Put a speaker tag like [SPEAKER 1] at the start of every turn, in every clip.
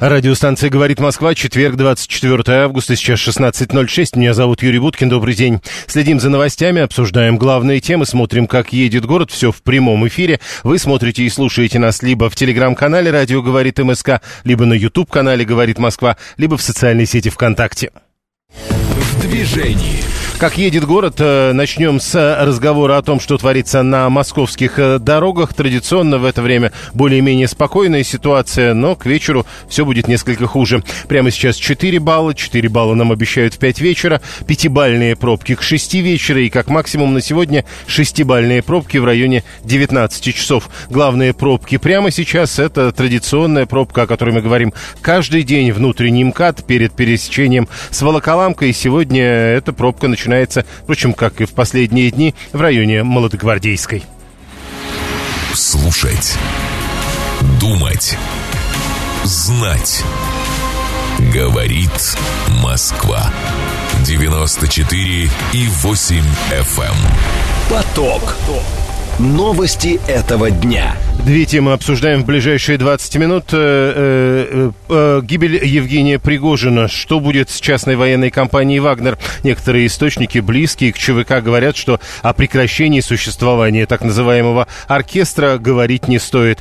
[SPEAKER 1] Радиостанция «Говорит Москва», четверг, 24 августа, сейчас 16.06. Меня зовут Юрий Буткин, добрый день. Следим за новостями, обсуждаем главные темы, смотрим, как едет город, все в прямом эфире. Вы смотрите и слушаете нас либо в телеграм-канале «Радио говорит МСК», либо на YouTube-канале «Говорит Москва», либо в социальной сети ВКонтакте.
[SPEAKER 2] Движении.
[SPEAKER 1] Как едет город, э, начнем с разговора о том, что творится на московских э, дорогах. Традиционно в это время более-менее спокойная ситуация, но к вечеру все будет несколько хуже. Прямо сейчас 4 балла, 4 балла нам обещают в 5 вечера, 5-бальные пробки к 6 вечера и как максимум на сегодня 6-бальные пробки в районе 19 часов. Главные пробки прямо сейчас это традиционная пробка, о которой мы говорим каждый день, внутренний МКАД перед пересечением с Волоколамкой. Сегодня эта пробка начинается впрочем, как и в последние дни, в районе Молодогвардейской.
[SPEAKER 2] Слушать. Думать. Знать. Говорит Москва. 94 и 8 FM. Эм. Поток. Поток. Новости этого дня.
[SPEAKER 1] Две темы обсуждаем в ближайшие 20 минут. Э, э, э, гибель Евгения Пригожина. Что будет с частной военной компанией «Вагнер»? Некоторые источники, близкие к ЧВК, говорят, что о прекращении существования так называемого оркестра говорить не стоит.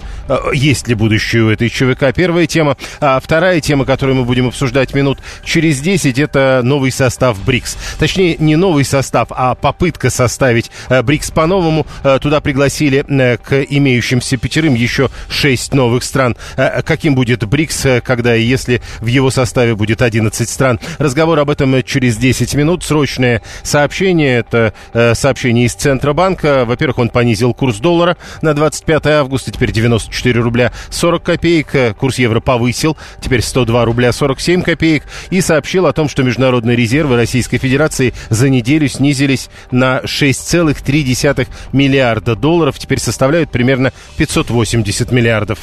[SPEAKER 1] Есть ли будущее у этой ЧВК? Первая тема. А вторая тема, которую мы будем обсуждать минут через 10, это новый состав БРИКС. Точнее, не новый состав, а попытка составить БРИКС по-новому. Туда пригласили э, к имеющимся пятерым еще шесть новых стран. Э, каким будет БРИКС, э, когда и если в его составе будет 11 стран? Разговор об этом через 10 минут. Срочное сообщение. Это сообщение из Центробанка. Во-первых, он понизил курс доллара на 25 августа. Теперь 94 рубля 40 копеек. Курс евро повысил. Теперь 102 рубля 47 копеек. И сообщил о том, что международные резервы Российской Федерации за неделю снизились на 6,3 миллиарда долларов теперь составляют примерно 580 миллиардов.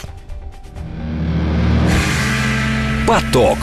[SPEAKER 2] Поток.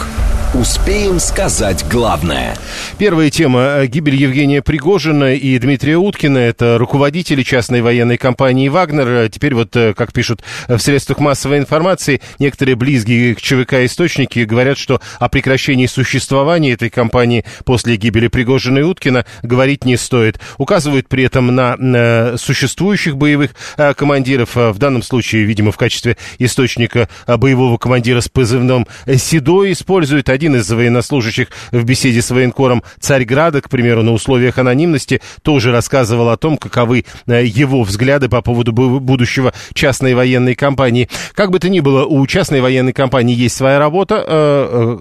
[SPEAKER 2] Успеем сказать главное.
[SPEAKER 1] Первая тема. Гибель Евгения Пригожина и Дмитрия Уткина. Это руководители частной военной компании «Вагнер». Теперь вот, э, как пишут в средствах массовой информации, некоторые близкие к ЧВК источники говорят, что о прекращении существования этой компании после гибели Пригожина и Уткина говорить не стоит. Указывают при этом на, на существующих боевых а, командиров. В данном случае, видимо, в качестве источника боевого командира с позывным «Седой» используют один из военнослужащих в беседе с военкором Царьграда, к примеру, на условиях анонимности, тоже рассказывал о том, каковы э, его взгляды по поводу будущего частной военной компании. Как бы то ни было, у частной военной компании есть своя работа. Э,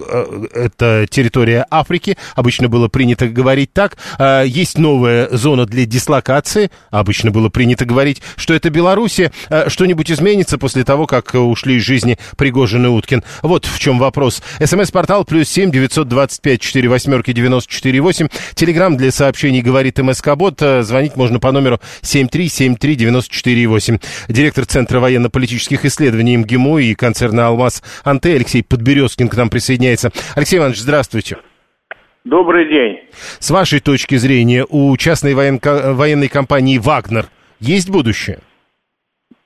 [SPEAKER 1] э, это территория Африки. Обычно было принято говорить так. Есть новая зона для дислокации. Обычно было принято говорить, что это Белоруссия. Что-нибудь изменится после того, как ушли из жизни Пригожин и Уткин? Вот в чем вопрос. СМС-портал плюс семь девятьсот двадцать пять четыре восьмерки девяносто четыре восемь. Телеграмм для сообщений говорит МСК Бот. Э, звонить можно по номеру семь три семь три девяносто четыре восемь. Директор Центра военно-политических исследований МГИМО и концерна «Алмаз Анте» Алексей Подберезкин к нам присоединяется. Алексей Иванович, здравствуйте.
[SPEAKER 3] Добрый день.
[SPEAKER 1] С вашей точки зрения, у частной воен... военной компании «Вагнер» есть будущее?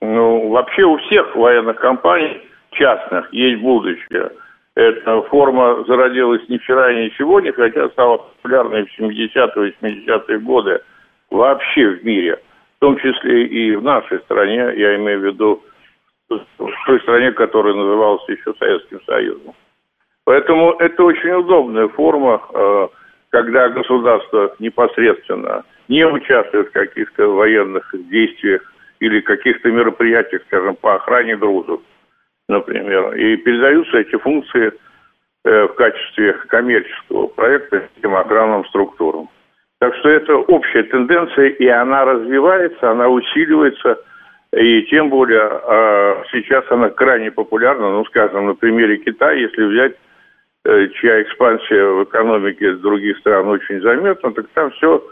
[SPEAKER 3] Ну, вообще у всех военных компаний частных есть будущее. Эта форма зародилась не вчера и не сегодня, хотя стала популярной в 70-е 80-е годы вообще в мире, в том числе и в нашей стране, я имею в виду в той стране, которая называлась еще Советским Союзом. Поэтому это очень удобная форма, э, когда государство непосредственно не участвует в каких-то военных действиях или каких-то мероприятиях, скажем, по охране грузов например, и передаются эти функции э, в качестве коммерческого проекта этим охранным структурам. Так что это общая тенденция, и она развивается, она усиливается, и тем более э, сейчас она крайне популярна, ну, скажем, на примере Китая, если взять, э, чья экспансия в экономике других стран очень заметна, так там все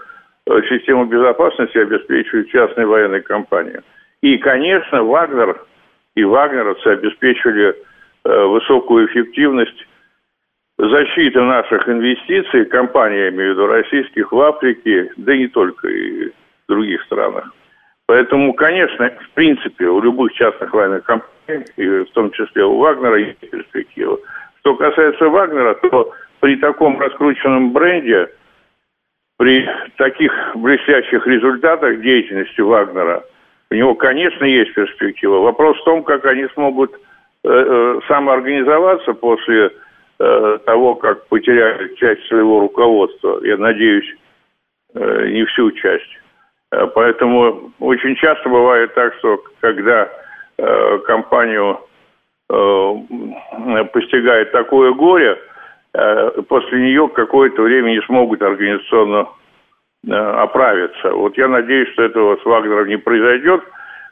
[SPEAKER 3] э, систему безопасности обеспечивает частные военные компании. И, конечно, Вагнер и вагнеровцы обеспечивали высокую эффективность защиты наших инвестиций, в виду российских, в Африке, да и не только, и в других странах. Поэтому, конечно, в принципе, у любых частных военных компаний, и в том числе у Вагнера, есть перспектива. Что касается Вагнера, то при таком раскрученном бренде, при таких блестящих результатах деятельности Вагнера, у него, конечно, есть перспектива. Вопрос в том, как они смогут э, э, самоорганизоваться после э, того, как потеряли часть своего руководства. Я надеюсь, э, не всю часть. Поэтому очень часто бывает так, что когда компанию постигает такое горе, после нее какое-то время не смогут организационно э, оправиться. Вот я надеюсь, что этого с Вагнером не произойдет,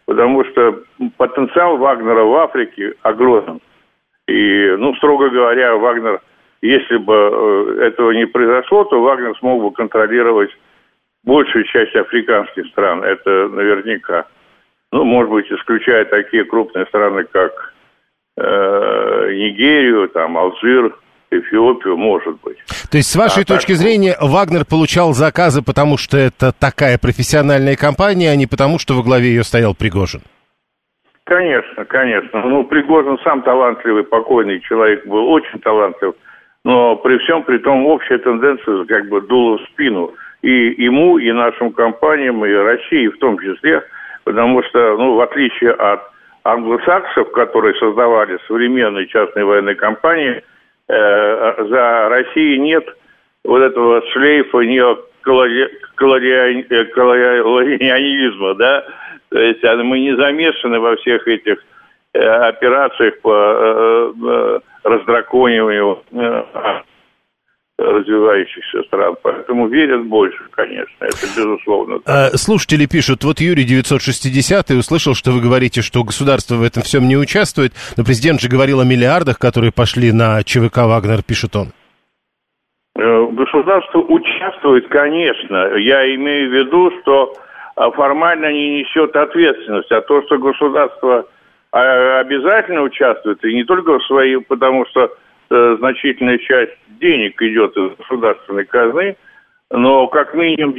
[SPEAKER 3] потому что потенциал Вагнера в Африке огромен. И, ну, строго говоря, Вагнер, если бы э, этого не произошло, то Вагнер смог бы контролировать большую часть африканских стран, это наверняка. Ну, может быть, исключая такие крупные страны, как э, Нигерию, там, Алжир, Эфиопию, может быть.
[SPEAKER 1] То есть, с вашей а точки так... зрения, Вагнер получал заказы, потому что это такая профессиональная компания, а не потому, что во главе ее стоял Пригожин?
[SPEAKER 3] Конечно, конечно. Ну, Пригожин сам талантливый, покойный человек был, очень талантлив. Но при всем при том общая тенденция как бы дула в спину – и ему, и нашим компаниям, и России в том числе, потому что, ну, в отличие от англосаксов, которые создавали современные частные военные компании, за Россией нет вот этого шлейфа неоколониализма, да, то есть мы не замешаны во всех этих э, операциях по э, э, раздракониванию э, развивающихся стран. Поэтому верят больше, конечно, это безусловно.
[SPEAKER 1] А, слушатели пишут, вот Юрий 960 услышал, что вы говорите, что государство в этом всем не участвует, но президент же говорил о миллиардах, которые пошли на ЧВК «Вагнер», пишет он.
[SPEAKER 3] Э, государство участвует, конечно. Я имею в виду, что а, формально не несет ответственность. А то, что государство а, обязательно участвует, и не только в своей, потому что значительная часть денег идет из государственной казны, но как минимум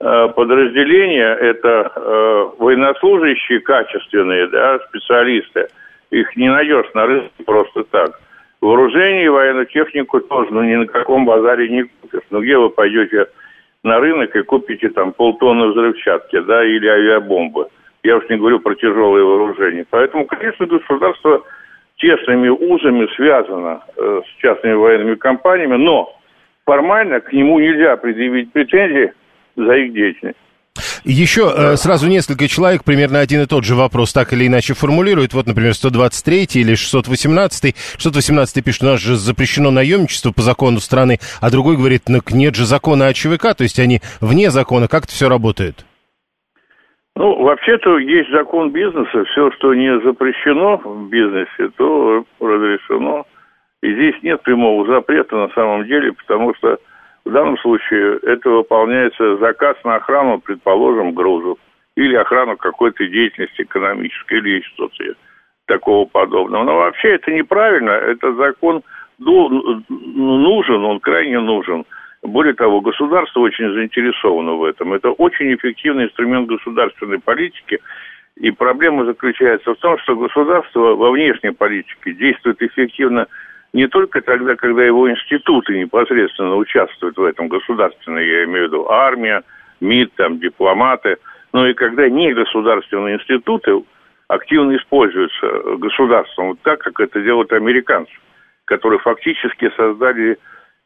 [SPEAKER 3] э, подразделения это э, военнослужащие качественные, да, специалисты. Их не найдешь на рынке просто так. Вооружение и военную технику тоже, ну, ни на каком базаре не купишь. Ну, где вы пойдете на рынок и купите там полтонны взрывчатки, да, или авиабомбы. Я уж не говорю про тяжелые вооружения. Поэтому, конечно, государство тесными узами связано э, с частными военными компаниями, но формально к нему нельзя предъявить претензии за их деятельность.
[SPEAKER 1] Еще э, сразу несколько человек примерно один и тот же вопрос так или иначе формулируют. Вот, например, 123 или 618. 618 пишет, у нас же запрещено наемничество по закону страны, а другой говорит, ну нет же закона о ЧВК, то есть они вне закона. Как это все работает?
[SPEAKER 3] Ну, вообще-то есть закон бизнеса. Все, что не запрещено в бизнесе, то разрешено. И здесь нет прямого запрета на самом деле, потому что в данном случае это выполняется заказ на охрану, предположим, грузов или охрану какой-то деятельности экономической или что-то такого подобного. Но вообще это неправильно. Это закон нужен, он крайне нужен. Более того, государство очень заинтересовано в этом. Это очень эффективный инструмент государственной политики. И проблема заключается в том, что государство во внешней политике действует эффективно не только тогда, когда его институты непосредственно участвуют в этом государственной, я имею в виду армия, МИД, там, дипломаты, но и когда негосударственные институты активно используются государством, вот так, как это делают американцы, которые фактически создали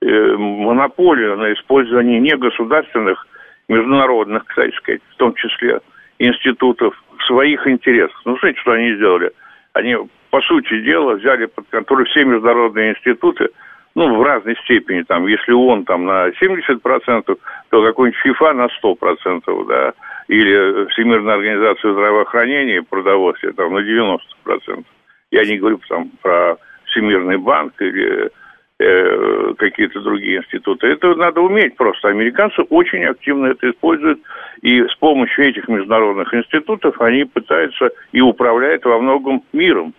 [SPEAKER 3] монополию на использование негосударственных, международных, кстати сказать, в том числе институтов своих интересах. Ну, смотрите, что они сделали. Они, по сути дела, взяли под контроль все международные институты, ну, в разной степени, там, если он там на 70%, то какой-нибудь ФИФА на 100%, да, или Всемирная организация здравоохранения и продовольствия там на 90%. Я не говорю там про Всемирный банк или э, какие-то другие институты. Это надо уметь просто. Американцы очень активно это используют, и с помощью этих международных институтов они пытаются и управляют во многом миром.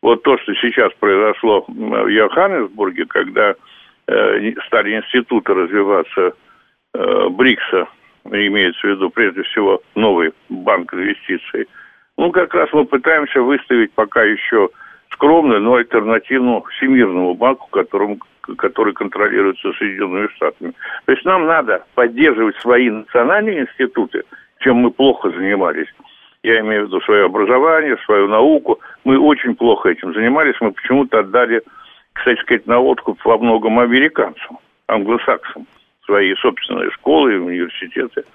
[SPEAKER 3] Вот то, что сейчас произошло в Йоханнесбурге, когда э, стали институты развиваться э, БРИКСа, имеется в виду прежде всего новый банк инвестиций, ну, как раз мы пытаемся выставить пока еще скромную, но альтернативу Всемирному банку, которым, который контролируется Соединенными Штатами. То есть нам надо поддерживать свои национальные институты, чем мы плохо занимались. Я имею в виду свое образование, свою науку. Мы очень плохо этим занимались. Мы почему-то отдали, кстати сказать, на откуп во многом американцам, англосаксам. Свои собственные школы, университеты –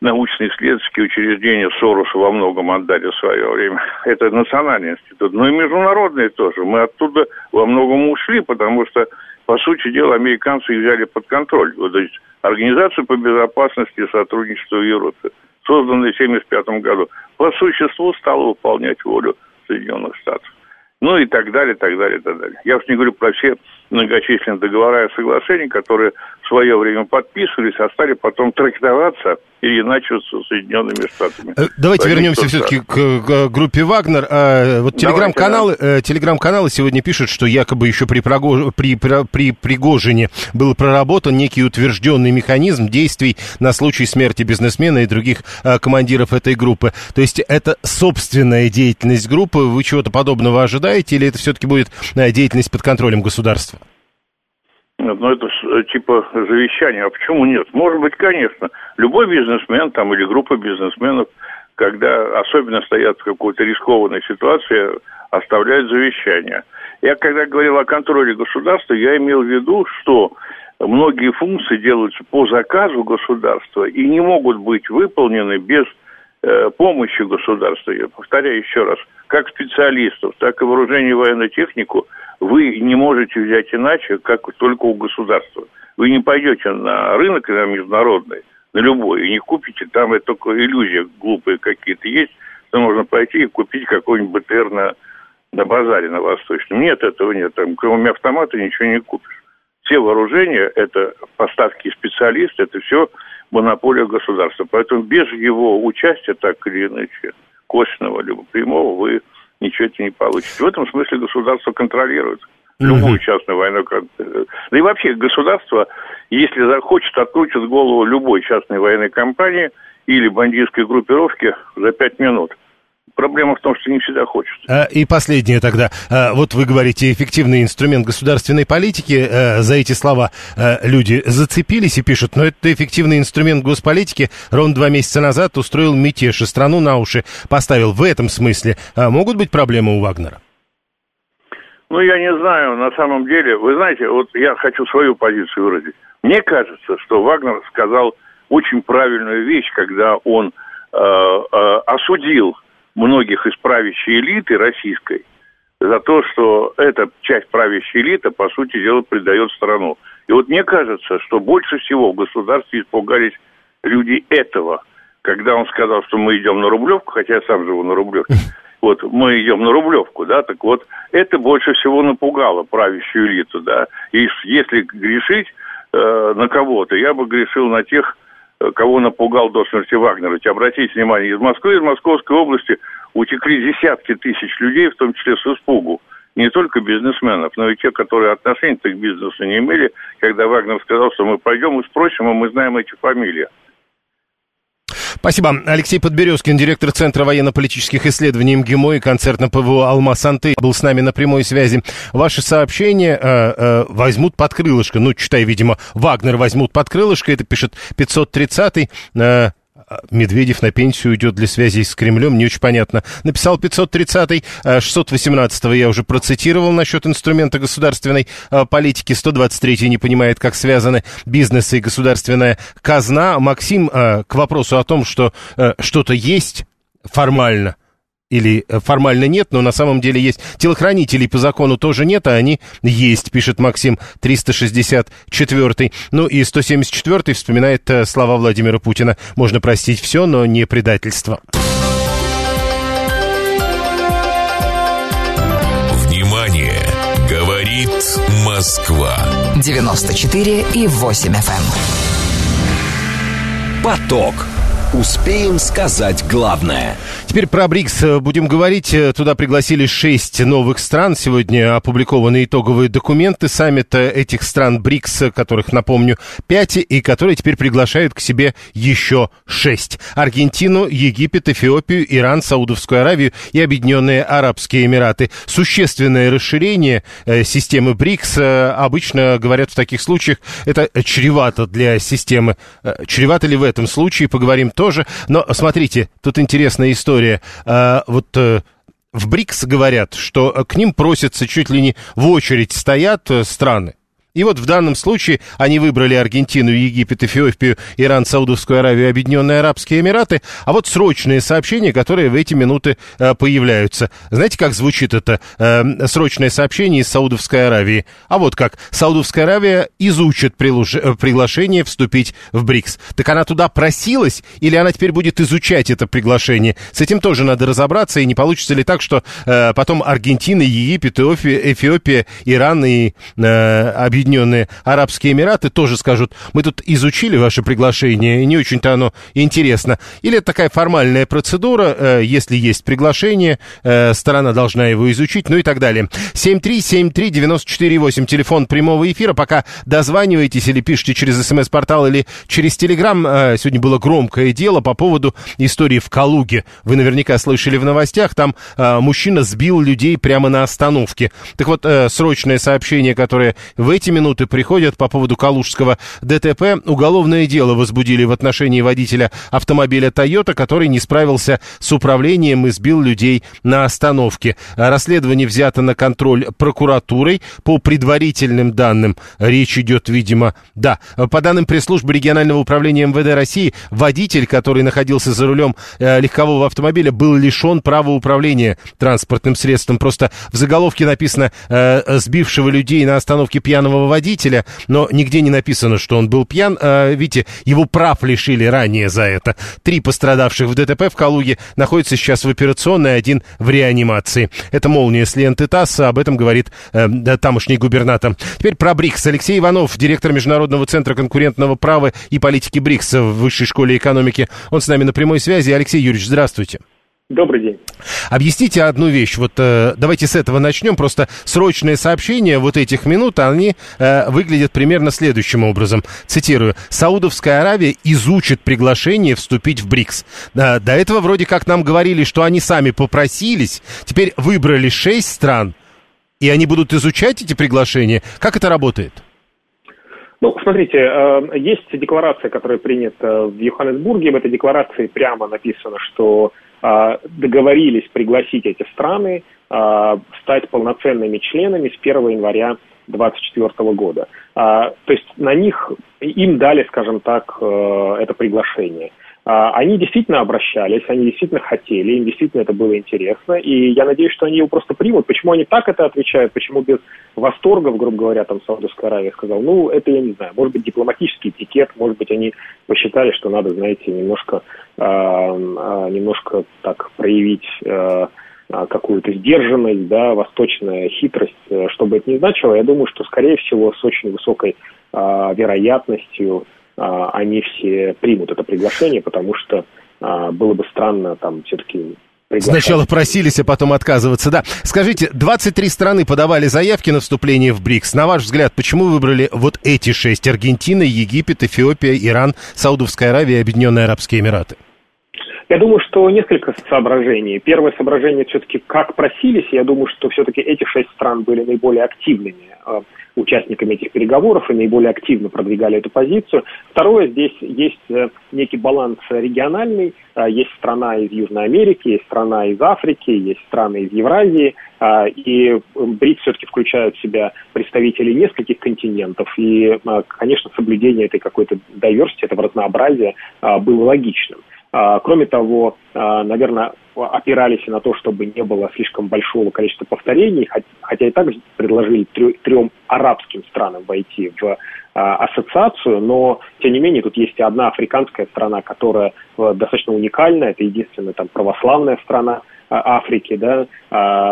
[SPEAKER 3] научно-исследовательские учреждения Сороса во многом отдали в свое время. Это национальный институт, но и международные тоже. Мы оттуда во многом ушли, потому что, по сути дела, американцы их взяли под контроль. Вот, то есть Организация по безопасности и сотрудничеству в Европе, созданная в 1975 году, по существу стала выполнять волю Соединенных Штатов. Ну и так далее, так далее, так далее. Я уж не говорю про все многочисленные договора и соглашения, которые свое время подписывались, а стали потом трактоваться или с Соединенными Штатами.
[SPEAKER 1] Э, давайте Они вернемся все-таки к, к группе Вагнер. А, вот телеграм-каналы, да. Э, телеграм-каналы сегодня пишут, что якобы еще при, Прогож... при, при, при Пригожине был проработан некий утвержденный механизм действий на случай смерти бизнесмена и других командиров этой группы. То есть это собственная деятельность группы. Вы чего-то подобного ожидаете или это все-таки будет деятельность под контролем государства?
[SPEAKER 3] Нет, ну это э, типа завещание. А почему нет? Может быть, конечно. Любой бизнесмен там или группа бизнесменов, когда особенно стоят в какой-то рискованной ситуации, оставляют завещание. Я когда говорил о контроле государства, я имел в виду, что многие функции делаются по заказу государства и не могут быть выполнены без э, помощи государства. Я повторяю еще раз, как специалистов, так и вооружение и военную технику – вы не можете взять иначе, как только у государства. Вы не пойдете на рынок на международный, на любой, и не купите, там это только иллюзия глупые какие-то есть, что можно пойти и купить какой-нибудь БТР на, на базаре на Восточном. Нет, этого нет. Там, кроме автомата ничего не купишь. Все вооружения, это поставки специалистов, это все монополия государства. Поэтому без его участия, так или иначе, косвенного либо прямого, вы ничего это не получите. В этом смысле государство контролирует любую частную войну. Да и вообще государство, если захочет, открутит голову любой частной военной компании или бандитской группировки за пять минут. Проблема в том, что не всегда хочется.
[SPEAKER 1] А, и последнее тогда. А, вот вы говорите, эффективный инструмент государственной политики. А, за эти слова люди зацепились и пишут, но это эффективный инструмент госполитики ровно два месяца назад устроил мятеж и страну на уши поставил. В этом смысле могут быть проблемы у Вагнера?
[SPEAKER 3] Ну, я не знаю, на самом деле. Вы знаете, вот я хочу свою позицию выразить. Мне кажется, что Вагнер сказал очень правильную вещь, когда он э, э, осудил многих из правящей элиты российской за то, что эта часть правящей элиты, по сути дела, предает страну. И вот мне кажется, что больше всего в государстве испугались люди этого, когда он сказал, что мы идем на Рублевку, хотя я сам живу на Рублевке, вот мы идем на Рублевку, да, так вот это больше всего напугало правящую элиту, да. И если грешить э, на кого-то, я бы грешил на тех, кого напугал до смерти Вагнера. Ведь обратите внимание, из Москвы, из Московской области утекли десятки тысяч людей, в том числе с испугу. Не только бизнесменов, но и те, которые отношения к бизнесу не имели, когда Вагнер сказал, что мы пойдем и спросим, а мы знаем эти фамилии.
[SPEAKER 1] Спасибо. Алексей Подберезкин, директор Центра военно-политических исследований МГИМО и концертно ПВО «Алмаз-Анты» был с нами на прямой связи. Ваши сообщения э, э, возьмут под крылышко. Ну, читай, видимо, Вагнер возьмут под крылышко. Это пишет 530-й. Э, Медведев на пенсию уйдет для связи с Кремлем, не очень понятно. Написал 530-й, 618-го я уже процитировал насчет инструмента государственной э, политики, 123-й не понимает, как связаны бизнес и государственная казна. Максим, э, к вопросу о том, что э, что-то есть формально, или э, формально нет, но на самом деле есть. Телохранителей по закону тоже нет, а они есть, пишет Максим 364. Ну и 174 вспоминает э, слова Владимира Путина. Можно простить все, но не предательство.
[SPEAKER 2] Внимание! Говорит Москва
[SPEAKER 4] 94 и 8 FM.
[SPEAKER 2] эм. Поток. Успеем сказать главное.
[SPEAKER 1] Теперь про БРИКС э, будем говорить. Э, туда пригласили шесть новых стран. Сегодня опубликованы итоговые документы саммита этих стран БРИКС, которых, напомню, пять, и которые теперь приглашают к себе еще шесть. Аргентину, Египет, Эфиопию, Иран, Саудовскую Аравию и Объединенные Арабские Эмираты. Существенное расширение э, системы БРИКС, обычно говорят в таких случаях, это чревато для системы. Чревато ли в этом случае, поговорим тоже. Но смотрите, тут интересная история. А, вот э, в БРИКС говорят, что к ним просятся чуть ли не в очередь стоят э, страны. И вот в данном случае они выбрали Аргентину, Египет, Эфиопию, Иран, Саудовскую Аравию, Объединенные Арабские Эмираты. А вот срочные сообщения, которые в эти минуты э, появляются. Знаете, как звучит это э, срочное сообщение из Саудовской Аравии? А вот как. Саудовская Аравия изучит прилуж... Э, приглашение вступить в БРИКС. Так она туда просилась или она теперь будет изучать это приглашение? С этим тоже надо разобраться, и не получится ли так, что э, потом Аргентина, Египет, Эфиопия, Иран и э, Объединенные Объединенные Арабские Эмираты тоже скажут, мы тут изучили ваше приглашение, не очень-то оно интересно. Или это такая формальная процедура, э, если есть приглашение, э, сторона должна его изучить, ну и так далее. 7373948, телефон прямого эфира, пока дозваниваетесь или пишите через смс-портал или через телеграм. Э, сегодня было громкое дело по поводу истории в Калуге. Вы наверняка слышали в новостях, там мужчина сбил людей прямо на остановке. Так вот, срочное сообщение, которое в эти минуты приходят по поводу Калужского ДТП. Уголовное дело возбудили в отношении водителя автомобиля Toyota, который не справился с управлением и сбил людей на остановке. Расследование взято на контроль прокуратурой. По предварительным данным, речь идет, видимо, да, по данным пресс-службы регионального управления МВД России, водитель, который находился за рулем э, легкового автомобиля, был лишен права управления транспортным средством. Просто в заголовке написано э, «сбившего людей на остановке пьяного пьяного водителя, но нигде не написано, что он был пьян. А, видите, его прав лишили ранее за это. Три пострадавших в ДТП в Калуге находятся сейчас в операционной, один в реанимации. Это молния с ленты ТАСС, об этом говорит э, тамошний губернатор. Теперь про БРИКС. Алексей Иванов, директор Международного центра конкурентного права и политики БРИКС в Высшей школе экономики. Он с нами на прямой связи. Алексей Юрьевич, здравствуйте.
[SPEAKER 5] Добрый день.
[SPEAKER 1] Объясните одну вещь. Вот э, давайте с этого начнем. Просто срочные сообщения вот этих минут, они э, выглядят примерно следующим образом. Цитирую. Саудовская Аравия изучит приглашение вступить в БРИКС. Э, до этого вроде как нам говорили, что они сами попросились. Теперь выбрали шесть стран, и они будут изучать эти приглашения. Как это работает?
[SPEAKER 5] Ну, смотрите, э, есть декларация, которая принята в Йоханнесбурге. В этой декларации прямо написано, что договорились пригласить эти страны а, стать полноценными членами с 1 января 2024 года. А, то есть на них, им дали, скажем так, э, это приглашение. А, они действительно обращались, они действительно хотели, им действительно это было интересно, и я надеюсь, что они его просто примут. Почему они так это отвечают, почему без восторгов, грубо говоря, там Саудовская Аравия сказал, ну, это я не знаю, может быть, дипломатический этикет, может быть, они посчитали, что надо, знаете, немножко, э, э, немножко так проявить э, какую-то сдержанность, да, восточная хитрость, что бы это ни значило, я думаю, что, скорее всего, с очень высокой э, вероятностью они все примут это приглашение, потому что а, было бы странно там все-таки
[SPEAKER 1] Сначала просились, а потом отказываться, да. Скажите, 23 страны подавали заявки на вступление в БРИКС. На ваш взгляд, почему выбрали вот эти шесть? Аргентина, Египет, Эфиопия, Иран, Саудовская Аравия и Объединенные Арабские Эмираты.
[SPEAKER 5] Я думаю, что несколько соображений. Первое соображение все-таки, как просились, я думаю, что все-таки эти шесть стран были наиболее активными а, участниками этих переговоров и наиболее активно продвигали эту позицию. Второе, здесь есть э, некий баланс региональный. Э, есть страна из Южной Америки, есть страна из Африки, есть страны из Евразии. Э, и БРИКС все-таки включают в себя представителей нескольких континентов. И, конечно, соблюдение этой какой-то diversity, этого разнообразия было логичным. Кроме того, наверное, опирались на то, чтобы не было слишком большого количества повторений, хотя и так предложили трем арабским странам войти в а, ассоциацию, но тем не менее тут есть одна африканская страна, которая э, достаточно уникальна, это единственная там православная страна Африки, да,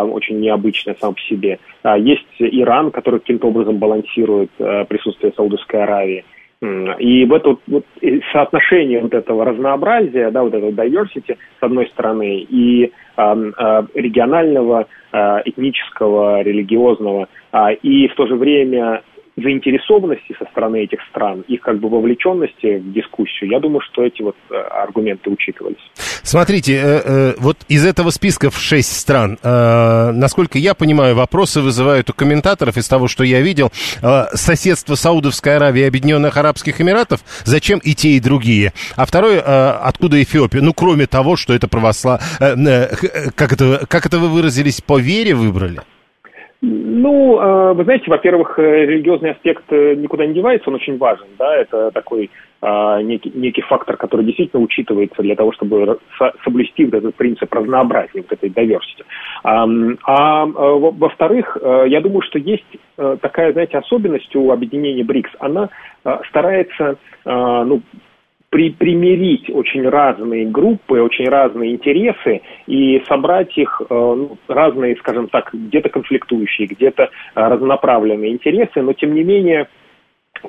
[SPEAKER 5] очень необычная сам по себе. Есть Иран, который каким-то образом балансирует присутствие Саудовской Аравии. И в это вот, соотношение вот этого разнообразия, да, вот этого diversity, с одной стороны, и э, регионального, э, этнического, религиозного, э, и в то же время заинтересованности со стороны этих стран, их как бы вовлеченности в дискуссию, я думаю, что эти вот э, аргументы учитывались.
[SPEAKER 1] Смотрите, э, э, вот из этого списка в шесть стран, насколько я понимаю, вопросы вызывают у комментаторов из того, что я видел, соседство Саудовской Аравии и Объединенных Арабских Эмиратов, зачем и те, и другие? А второе, откуда Эфиопия? Ну, кроме того, что это православ... Как это, как это вы выразились, по вере выбрали?
[SPEAKER 5] Ну, э, вы знаете, во-первых, э, религиозный аспект э, никуда не девается, он очень важен, да, это такой некий, некий фактор, который действительно учитывается для того, чтобы соблюсти вот этот принцип разнообразия, вот этой diversity. А, а во-вторых, я думаю, что есть такая, знаете, особенность у объединения БРИКС. Она старается, ну, при, примирить очень разные группы, очень разные интересы и собрать их, э, ну, разные, скажем так, где-то конфликтующие, где-то э, разнонаправленные интересы, но тем не менее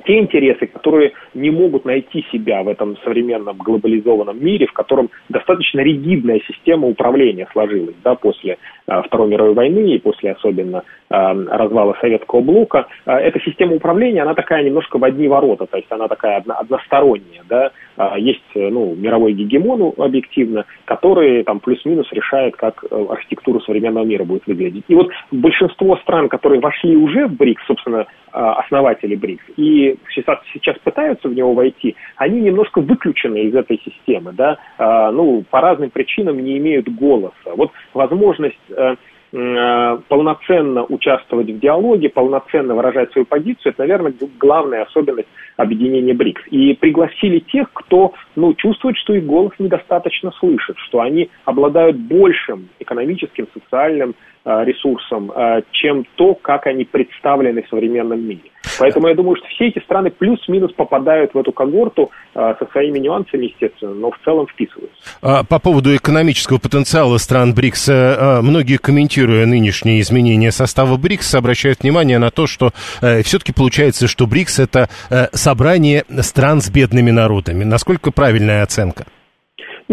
[SPEAKER 5] те интересы, которые не могут найти себя в этом современном глобализованном мире, в котором достаточно ригидная система управления сложилась да, после э, Второй мировой войны и после особенно э, развала Советского блока. Э, эта система управления, она такая немножко в одни ворота, то есть она такая одно, односторонняя. Да? Э, есть ну, мировой гегемон объективно, который там плюс-минус решает, как э, архитектура современного мира будет выглядеть. И вот большинство стран, которые вошли уже в БРИКС, собственно, э, основатели БРИКС, и сейчас, сейчас пытаются в него войти, они немножко выключены из этой системы, да, э, ну, по разным причинам не имеют голоса. Вот возможность Э, полноценно участвовать в диалоге, полноценно выражать свою позицию, это, наверное, главная особенность объединения БРИКС. И пригласили тех, кто ну, чувствует, что их голос недостаточно слышит, что они обладают большим экономическим, социальным э, ресурсом, э, чем то, как они представлены в современном мире. Поэтому я думаю, что все эти страны плюс-минус попадают в эту когорту э, со своими нюансами, естественно, но в целом вписываются.
[SPEAKER 1] А, по поводу экономического потенциала стран БРИКС, э, многие комментируя нынешние изменения состава БРИКС, обращают внимание на то, что все-таки получается, что БРИКС это собрание стран с бедными народами. Насколько правильная оценка?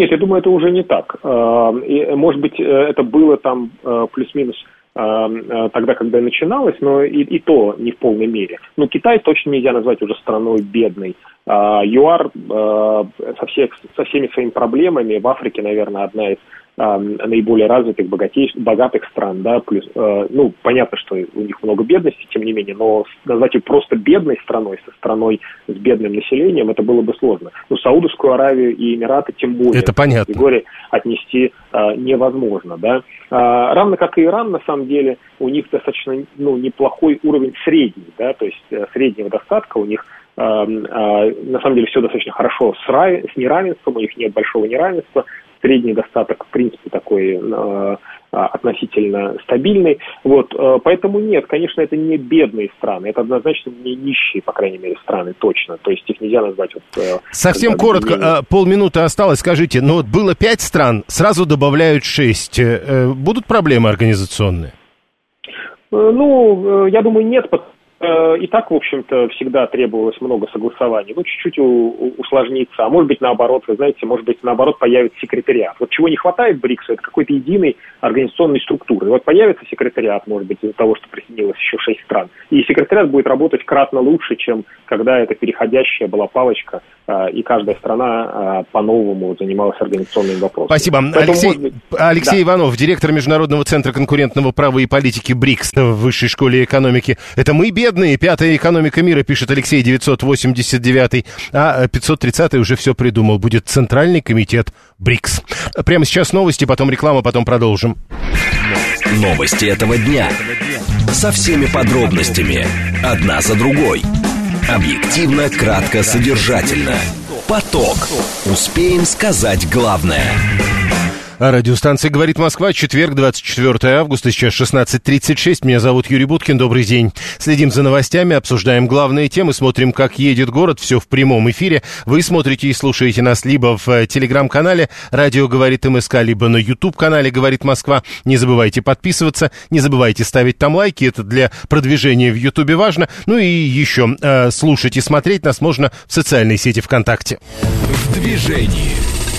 [SPEAKER 5] Нет, я думаю, это уже не так. Э, может быть, э, это было там э, плюс-минус тогда, когда начиналось, но и, и то не в полной мере. Но Китай точно нельзя назвать уже страной бедной. ЮАР со, всех, со всеми своими проблемами в Африке, наверное, одна из наиболее развитых, богатейш, богатых стран, да, плюс, э, ну, понятно, что у них много бедности, тем не менее, но назвать ее просто бедной страной, со страной с бедным населением, это было бы сложно. Ну, Саудовскую Аравию и Эмираты тем более.
[SPEAKER 1] Это понятно.
[SPEAKER 5] Категории отнести э, невозможно, да. А, равно как и Иран, на самом деле, у них достаточно, ну, неплохой уровень средний, да, то есть э, среднего достатка у них на самом деле все достаточно хорошо с, рав... с неравенством, у них нет большого неравенства, средний достаток, в принципе, такой э, относительно стабильный. Вот, э, поэтому нет, конечно, это не бедные страны, это однозначно не нищие, по крайней мере, страны, точно. То есть их нельзя назвать вот...
[SPEAKER 1] Э, Совсем коротко, объединение. полминуты осталось, скажите, ну вот было пять стран, сразу добавляют шесть. Будут проблемы организационные?
[SPEAKER 5] Ну, я думаю, нет, Э, и так, в общем-то, всегда требовалось много согласований. Ну, чуть-чуть усложнится. А может быть, наоборот, вы знаете, может быть, наоборот, появится секретариат. Вот чего не хватает БРИКСу, это какой-то единой организационной структуры. И вот появится секретариат, может быть, из-за того, что присоединилось еще шесть стран. И секретариат будет работать кратно лучше, чем когда эта переходящая была палочка, э, и каждая страна э, по-новому занималась организационным вопросом.
[SPEAKER 1] Спасибо. Поэтому, Алексей, быть... Алексей да. Иванов, директор Международного центра конкурентного права и политики БРИКС в Высшей школе экономики. Это мы без бедные. Пятая экономика мира, пишет Алексей 989. А 530 уже все придумал. Будет Центральный комитет БРИКС. Прямо сейчас новости, потом реклама, потом продолжим.
[SPEAKER 2] Новости этого дня. Со всеми подробностями. Одна за другой. Объективно, кратко, содержательно. Поток. Успеем сказать главное.
[SPEAKER 1] Радиостанция «Говорит Москва», четверг, 24 августа, сейчас 16.36. Меня зовут Юрий Буткин, добрый день. Следим за новостями, обсуждаем главные темы, смотрим, как едет город, все в прямом эфире. Вы смотрите и слушаете нас либо в э, телеграм-канале «Радио говорит МСК», либо на YouTube-канале «Говорит Москва». Не забывайте подписываться, не забывайте ставить там лайки, это для продвижения в YouTube важно. Ну и еще э, слушать и смотреть нас можно в социальной сети ВКонтакте.
[SPEAKER 2] В движении.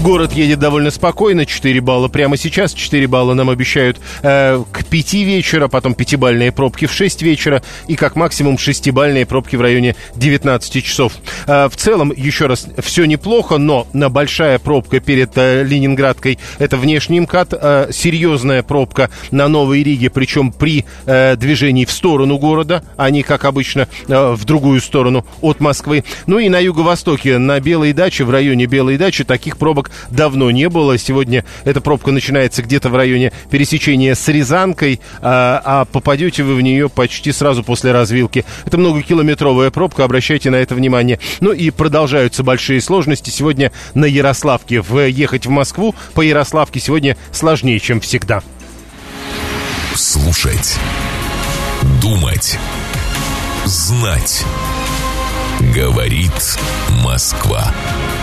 [SPEAKER 1] Город едет довольно спокойно, 4 балла прямо сейчас, 4 балла нам обещают э, к 5 вечера, потом 5-бальные пробки в 6 вечера и как максимум 6-бальные пробки в районе 19 часов. Э, в целом, еще раз, все неплохо, но на большая пробка перед э, Ленинградкой это внешний МКАД, э, серьезная пробка на Новой Риге, причем при э, движении в сторону города, а не, как обычно, э, в другую сторону от Москвы. Ну и на юго-востоке, на Белой даче, в районе Белой дачи, таких пробок давно не было. Сегодня эта пробка начинается где-то в районе пересечения с Рязанкой, а, а попадете вы в нее почти сразу после развилки. Это многокилометровая пробка, обращайте на это внимание. Ну и продолжаются большие сложности. Сегодня на Ярославке въехать в Москву по Ярославке сегодня сложнее, чем всегда.
[SPEAKER 2] Слушать. Думать. Знать. Говорит Москва.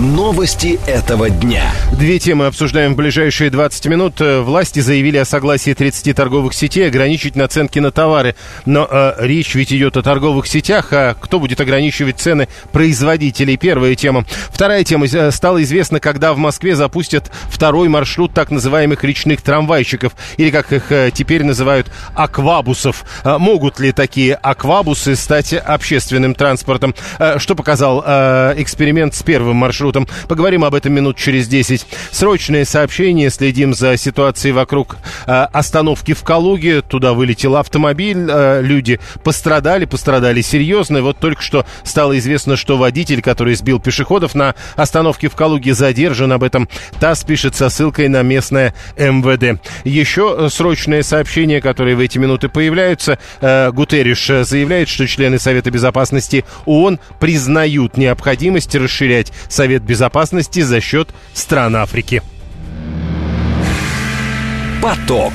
[SPEAKER 2] Новости этого дня.
[SPEAKER 1] Две темы обсуждаем в ближайшие 20 минут. Э, власти заявили о согласии 30 торговых сетей ограничить наценки на товары. Но э, речь ведь идет о торговых сетях, а кто будет ограничивать цены производителей? Первая тема. Вторая тема. Э, стало известно, когда в Москве запустят второй маршрут так называемых речных трамвайщиков, или как их э, теперь называют, аквабусов. Могут ли такие аквабусы стать общественным транспортом? Что показал э, эксперимент с первым маршрутом? Маршрутам. Поговорим об этом минут через 10. Срочное сообщение. Следим за ситуацией вокруг э, остановки в Калуге. Туда вылетел автомобиль. Э, люди пострадали, пострадали серьезно. Вот только что стало известно, что водитель, который сбил пешеходов на остановке в Калуге, задержан. Об этом ТАСС пишет со ссылкой на местное МВД. Еще э, срочное сообщение, которое в эти минуты появляются. Э, Гутерриш э, заявляет, что члены Совета Безопасности ООН признают необходимость расширять Совет Совет Безопасности за счет стран Африки.
[SPEAKER 2] Поток.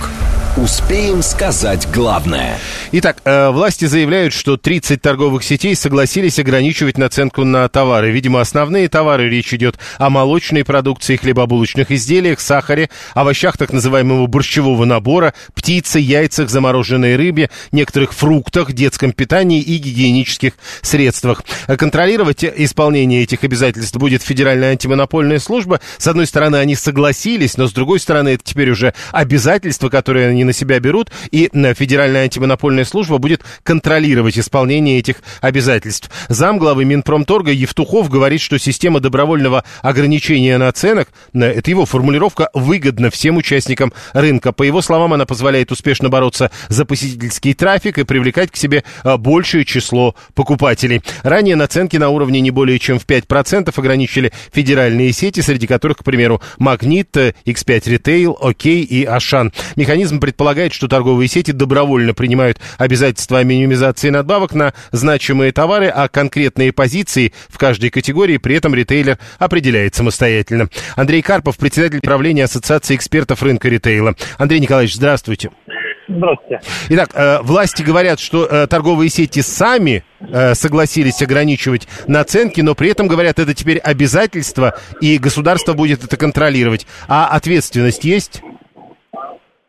[SPEAKER 2] Успеем сказать главное.
[SPEAKER 1] Итак, э, власти заявляют, что 30 торговых сетей согласились ограничивать наценку на товары. Видимо, основные товары, речь идет о молочной продукции, хлебобулочных изделиях, сахаре, овощах так называемого борщевого набора, птице, яйцах, замороженной рыбе, некоторых фруктах, детском питании и гигиенических средствах. Контролировать исполнение этих обязательств будет Федеральная антимонопольная служба. С одной стороны, они согласились, но с другой стороны, это теперь уже обязательства, которые они на себя берут, и э, Федеральная антимонопольная служба будет контролировать исполнение этих обязательств. Зам главы Минпромторга Евтухов говорит, что система добровольного ограничения наценок, э, это его формулировка, выгодна всем участникам рынка. По его словам, она позволяет успешно бороться за посетительский трафик и привлекать к себе э, большее число покупателей. Ранее наценки на уровне не более чем в 5% ограничили федеральные сети, среди которых, к примеру, Магнит, X5 Retail, ОК и Ашан. Механизм предполагает предполагает, что торговые сети добровольно принимают обязательства о минимизации надбавок на значимые товары, а конкретные позиции в каждой категории при этом ритейлер определяет самостоятельно. Андрей Карпов, председатель правления Ассоциации экспертов рынка ритейла. Андрей Николаевич, здравствуйте.
[SPEAKER 5] Здравствуйте.
[SPEAKER 1] Итак, э, власти говорят, что э, торговые сети сами э, согласились ограничивать наценки, но при этом говорят, это теперь обязательство, и государство будет это контролировать. А ответственность есть?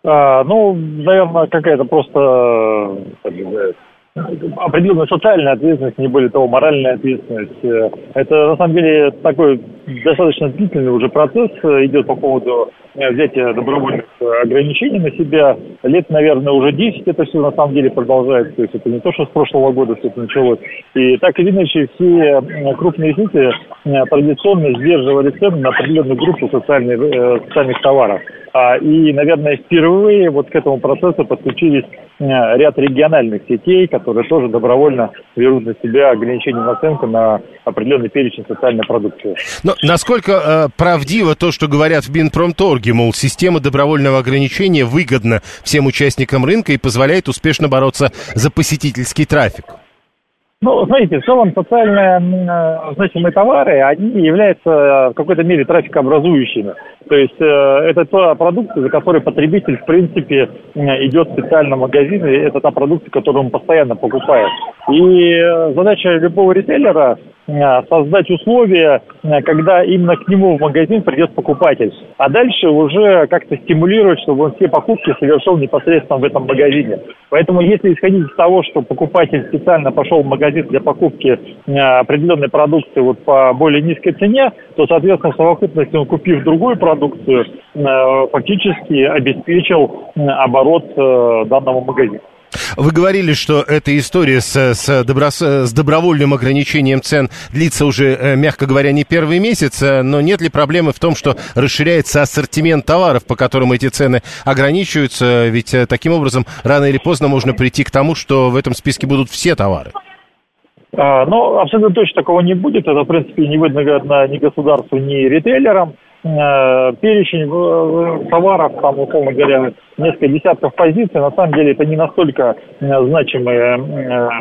[SPEAKER 5] А, ну, наверное, какая-то просто определенная социальная ответственность, не более того, моральная ответственность. Э, это, на самом деле, такой достаточно длительный уже процесс э, идет по поводу э, взятия добровольных ограничений на себя. Лет, наверное, уже 10 это все на самом деле продолжается. То есть это не то, что с прошлого года все это началось. И так или иначе, все крупные сети традиционно сдерживали цены на определенную группу социальных, социальных товаров. А, и, наверное, впервые вот к этому процессу подключились ряд региональных сетей, которые тоже добровольно берут на себя ограничение наценка на определенный перечень социальной продукции.
[SPEAKER 1] Но насколько э, правдиво то, что говорят в Минпромторге, мол, система добровольного ограничения выгодна всем участникам рынка и позволяет успешно бороться за посетительский трафик?
[SPEAKER 6] Ну, смотрите, в целом социально э, значимые товары, они являются в какой-то мере трафикообразующими. То есть э, это та продукция, за которой потребитель, в принципе, идет специально в магазин, и это та продукция, которую он постоянно покупает. И э, задача любого ритейлера создать условия, э, когда именно к нему в магазин придет покупатель. А дальше уже как-то стимулировать, чтобы он все покупки совершил непосредственно в этом магазине. Поэтому если исходить из того, что покупатель специально пошел в магазин для покупки определенной продукции вот по более низкой цене, то, соответственно, в совокупности он, купив другую продукцию, фактически обеспечил оборот данного магазина.
[SPEAKER 1] Вы говорили, что эта история с, с, добро, с добровольным ограничением цен длится уже, э, мягко говоря, не первый месяц, э, но нет ли проблемы в том, что расширяется ассортимент товаров, по которым эти цены ограничиваются? Ведь э, таким образом рано или поздно можно прийти к тому, что в этом списке будут все товары.
[SPEAKER 6] А, ну, абсолютно точно такого не будет. Это, в принципе, не выгодно ни государству, ни ритейлерам. Э, перечень э, товаров, там, условно говоря, несколько десятков позиций, на самом деле это не настолько э, значимое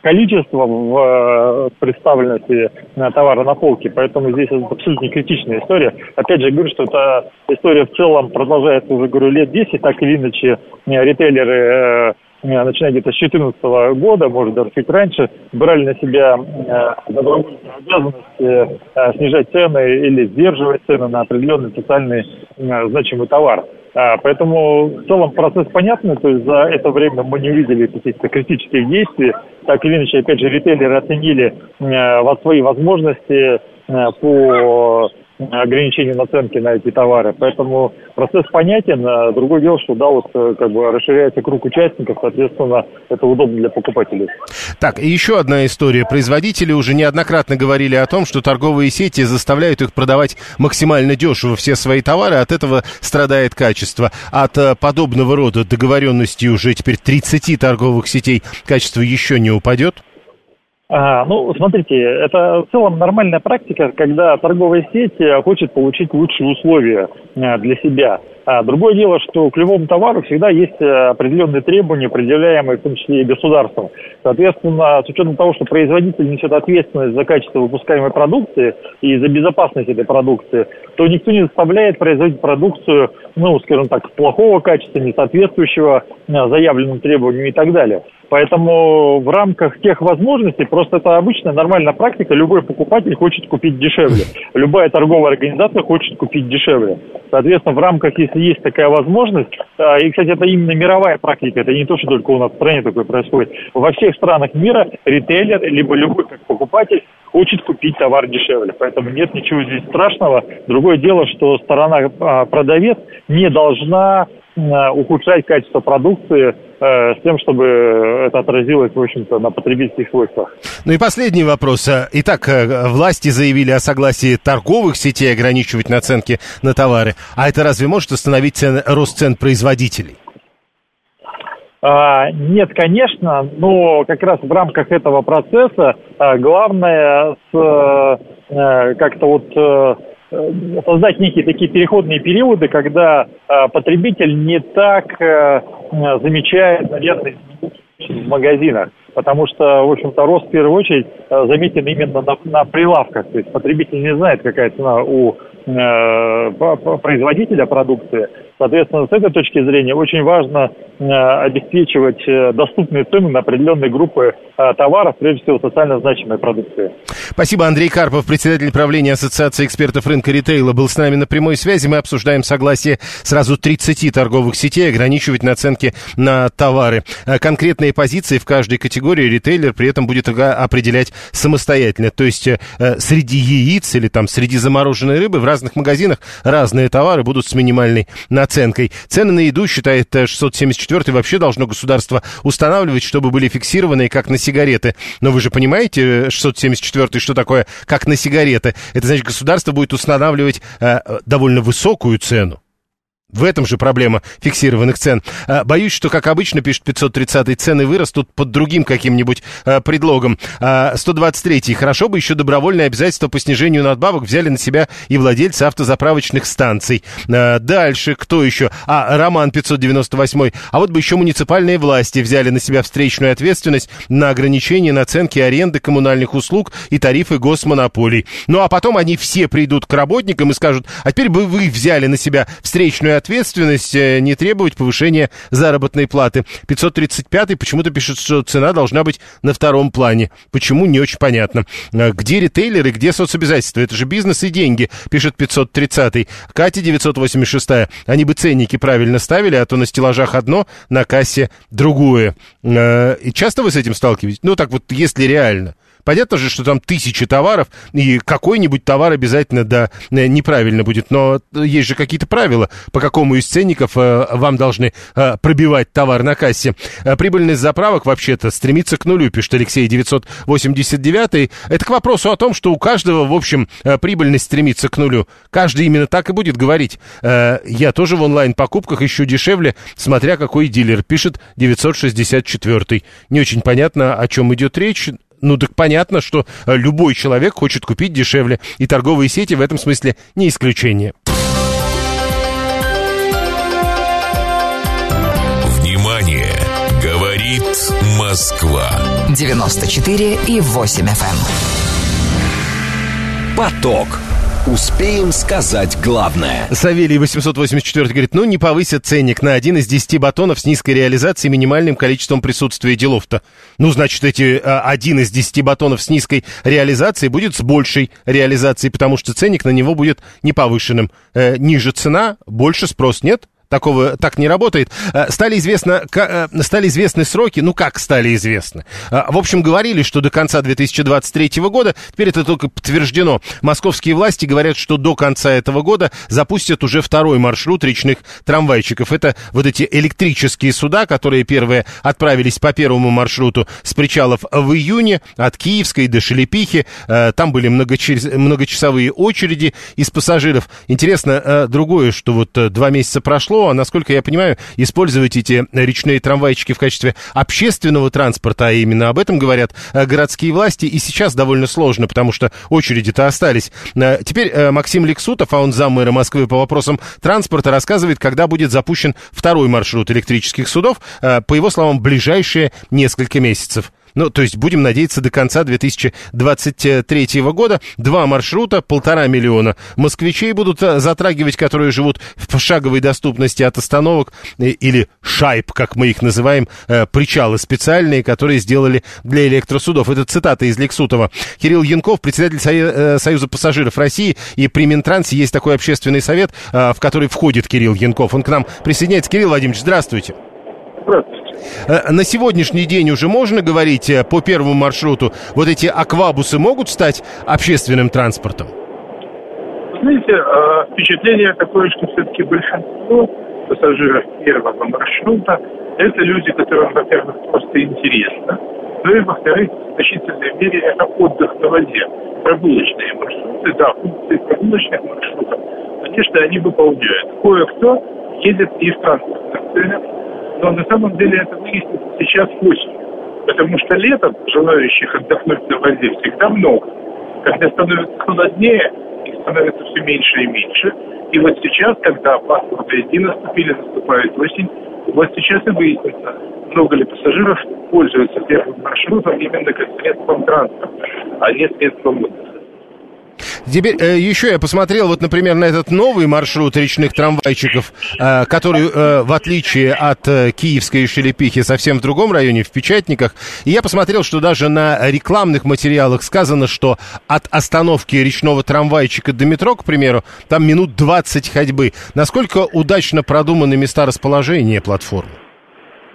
[SPEAKER 6] количество в представленности товара на полке, поэтому здесь это абсолютно критичная история. Опять же, говорю, что эта история в целом продолжается уже, говорю, лет 10, так или иначе ритейлеры начиная где-то с 2014 года, может даже чуть раньше, брали на себя э, добровольную обязанность э, снижать цены или сдерживать цены на определенный социальный э, значимый товар. А, поэтому в целом процесс понятный, то есть за это время мы не увидели каких-то критических действий. Так или иначе, опять же, ритейлеры оценили э, свои возможности э, по ограничения наценки на эти товары. Поэтому процесс понятен. А другое дело, что да, вот э, как бы расширяется круг участников, соответственно, это удобно для покупателей.
[SPEAKER 1] Так, и еще одна история. Производители уже неоднократно говорили о том, что торговые сети заставляют их продавать максимально дешево все свои товары, от этого страдает качество. От э, подобного рода договоренности уже теперь 30 торговых сетей качество еще не упадет?
[SPEAKER 6] А, ну, смотрите, это в целом нормальная практика, когда торговая сеть э, хочет получить лучшие условия э, для себя. А другое дело, что к любому товару всегда есть э, определенные требования, определяемые в том числе и государством. Соответственно, с учетом того, что производитель несет ответственность за качество выпускаемой продукции и за безопасность этой продукции, то никто не заставляет производить продукцию, ну, скажем так, плохого качества, не соответствующего заявленным требованиям и так далее. Поэтому в рамках тех возможностей, просто это обычная нормальная практика, любой покупатель хочет купить дешевле. Любая торговая организация хочет купить дешевле. Соответственно, в рамках, если есть такая возможность, а, и, кстати, это именно мировая практика, это не то, что только у нас в стране такое происходит. Во всех странах мира ритейлер, либо любой как покупатель хочет купить товар дешевле. Поэтому нет ничего здесь страшного. Другое дело, что сторона а, продавец не должна Э, ухудшать качество продукции э, с тем, чтобы это отразилось, в общем-то, на потребительских свойствах.
[SPEAKER 1] Ну и последний вопрос. Итак, э, власти заявили о согласии торговых сетей ограничивать наценки на товары. А это разве может остановить цен, рост цен производителей?
[SPEAKER 6] А, нет, конечно, но как раз в рамках этого процесса а, главное с, а, как-то вот Э, создать некие такие переходные периоды, когда э, потребитель не так э, замечает, наверное, в магазинах, потому что, в общем-то, рост в первую очередь заметен именно на, на прилавках, то есть потребитель не знает, какая цена у Э, производителя продукции. Соответственно, с этой точки зрения очень важно э, обеспечивать э, доступные цены на определенные группы товаров, прежде всего социально значимой продукции.
[SPEAKER 1] Спасибо, Андрей Карпов, председатель правления Ассоциации экспертов рынка ритейла, был с нами на прямой связи. Мы обсуждаем согласие сразу 30 торговых сетей ограничивать наценки на товары. Конкретные позиции в каждой категории ритейлер при этом будет определять самостоятельно. То есть среди яиц или там среди замороженной рыбы в разных магазинах разные товары будут с минимальной наценкой. Цены на еду, считает 674 э, вообще должно государство устанавливать, чтобы были фиксированы, как на сигареты. Но вы же понимаете, 674 э, что такое, как на сигареты? Это значит, государство будет устанавливать э, довольно высокую цену. В этом же проблема фиксированных цен. А, боюсь, что, как обычно, пишет 530 цены вырастут под другим каким-нибудь а, предлогом. 123 хорошо бы еще добровольное обязательство по снижению надбавок взяли на себя и владельцы автозаправочных станций. Дальше, кто еще? А, Роман 598 А вот бы еще муниципальные власти взяли на себя встречную ответственность на ограничение наценки аренды коммунальных услуг и тарифы госмонополий. Ну а потом они все придут к работникам и скажут, а теперь бы вы взяли на себя встречную ответственность, э, не требовать повышения заработной платы. 535 почему-то пишет, что цена должна быть на втором плане. Почему, не очень понятно. Э, где ритейлеры, где соцобязательства? Это же бизнес и деньги, пишет 530 Катя 986 Они бы ценники правильно ставили, а то на стеллажах одно, на кассе другое. Э, и часто вы с этим сталкиваетесь? Ну, так вот, если реально. Понятно же, что там тысячи товаров, и какой-нибудь товар обязательно, да, э, неправильно будет. Но есть же какие-то правила, по какому из ценников э, вам должны э, пробивать товар на кассе. Прибыльность заправок вообще-то стремится к нулю, пишет Алексей 989. Это к вопросу о том, что у каждого, в общем, прибыльность стремится к нулю. Каждый именно так и будет говорить. Я тоже в онлайн-покупках ищу дешевле, смотря какой дилер, пишет 964. Не очень понятно, о чем идет речь. Ну так понятно, что э, любой человек хочет купить дешевле, и торговые сети в этом смысле не исключение.
[SPEAKER 7] Внимание! Говорит Москва.
[SPEAKER 4] 94 и 8 FM. Эм.
[SPEAKER 7] Поток. Успеем сказать главное.
[SPEAKER 1] Савелий 884 говорит, ну не повысят ценник на один из десяти батонов с низкой реализацией минимальным количеством присутствия делов-то. Ну, значит, эти а, один из десяти батонов с низкой реализацией будет с большей реализацией, потому что ценник на него будет не повышенным. Э, ниже цена, больше спрос, нет? Такого так не работает. Э, стали, известно, э, стали известны сроки, ну как стали известны? Э, в общем, говорили, что до конца 2023 года, теперь это только подтверждено. Московские власти говорят, что до конца этого года запустят уже второй маршрут речных трамвайчиков. Это вот эти электрические суда, которые первые отправились по первому маршруту с причалов в июне от Киевской до Шелепихи. Там были многочасовые очереди из пассажиров. Интересно другое, что вот два месяца прошло, прошло, а насколько я понимаю, использовать эти речные трамвайчики в качестве общественного транспорта, а именно об этом говорят э, городские власти, и сейчас довольно сложно, потому что очереди-то остались. Э, теперь э, Максим Лексутов, а он заммэра Москвы по вопросам транспорта, рассказывает, когда будет запущен второй маршрут электрических судов, по его словам, ближайшие несколько месяцев. Ну, то есть будем надеяться до конца 2023 года. Два маршрута, полтора миллиона москвичей будут э, затрагивать, которые живут в шаговой доступности от остановок э, или шайб, как мы их называем, э, причалы специальные, которые сделали для электросудов. Это цитата из Лексутова. Кирилл Янков, председатель Союза пассажиров России, и при Минтрансе есть такой общественный совет, в который входит Кирилл Янков. Он к нам присоединяется. Кирилл Владимирович, здравствуйте.
[SPEAKER 8] Здравствуйте.
[SPEAKER 1] Э, на сегодняшний день уже можно говорить э, по первому маршруту, вот эти аквабусы могут стать общественным транспортом?
[SPEAKER 8] Знаете, э, впечатление такое, что все-таки большинство пассажиров первого маршрута это люди, которым, во-первых, просто интересно, ну и, во-вторых, в значительной мере это отдых на воде. Прогулочные маршруты, да, функции прогулочных маршрутов, конечно, они выполняют. Кое-кто едет и в транспортных целях, но на самом деле это выяснится сейчас осенью. Потому что летом желающих отдохнуть на воде всегда много. Когда становится холоднее, их становится все меньше и меньше. И вот сейчас, когда пасмурные дни наступили, наступает осень, вот сейчас и выяснится, много ли пассажиров пользуются первым маршрутом именно как средством транспорта, а не средством отдыха.
[SPEAKER 1] Теперь э, еще я посмотрел, вот, например, на этот новый маршрут речных трамвайчиков, э, который, э, в отличие от э, Киевской Шелепихи, совсем в другом районе, в Печатниках. И я посмотрел, что даже на рекламных материалах сказано, что от остановки речного трамвайчика до метро, к примеру, там минут 20 ходьбы. Насколько удачно продуманы места расположения платформы?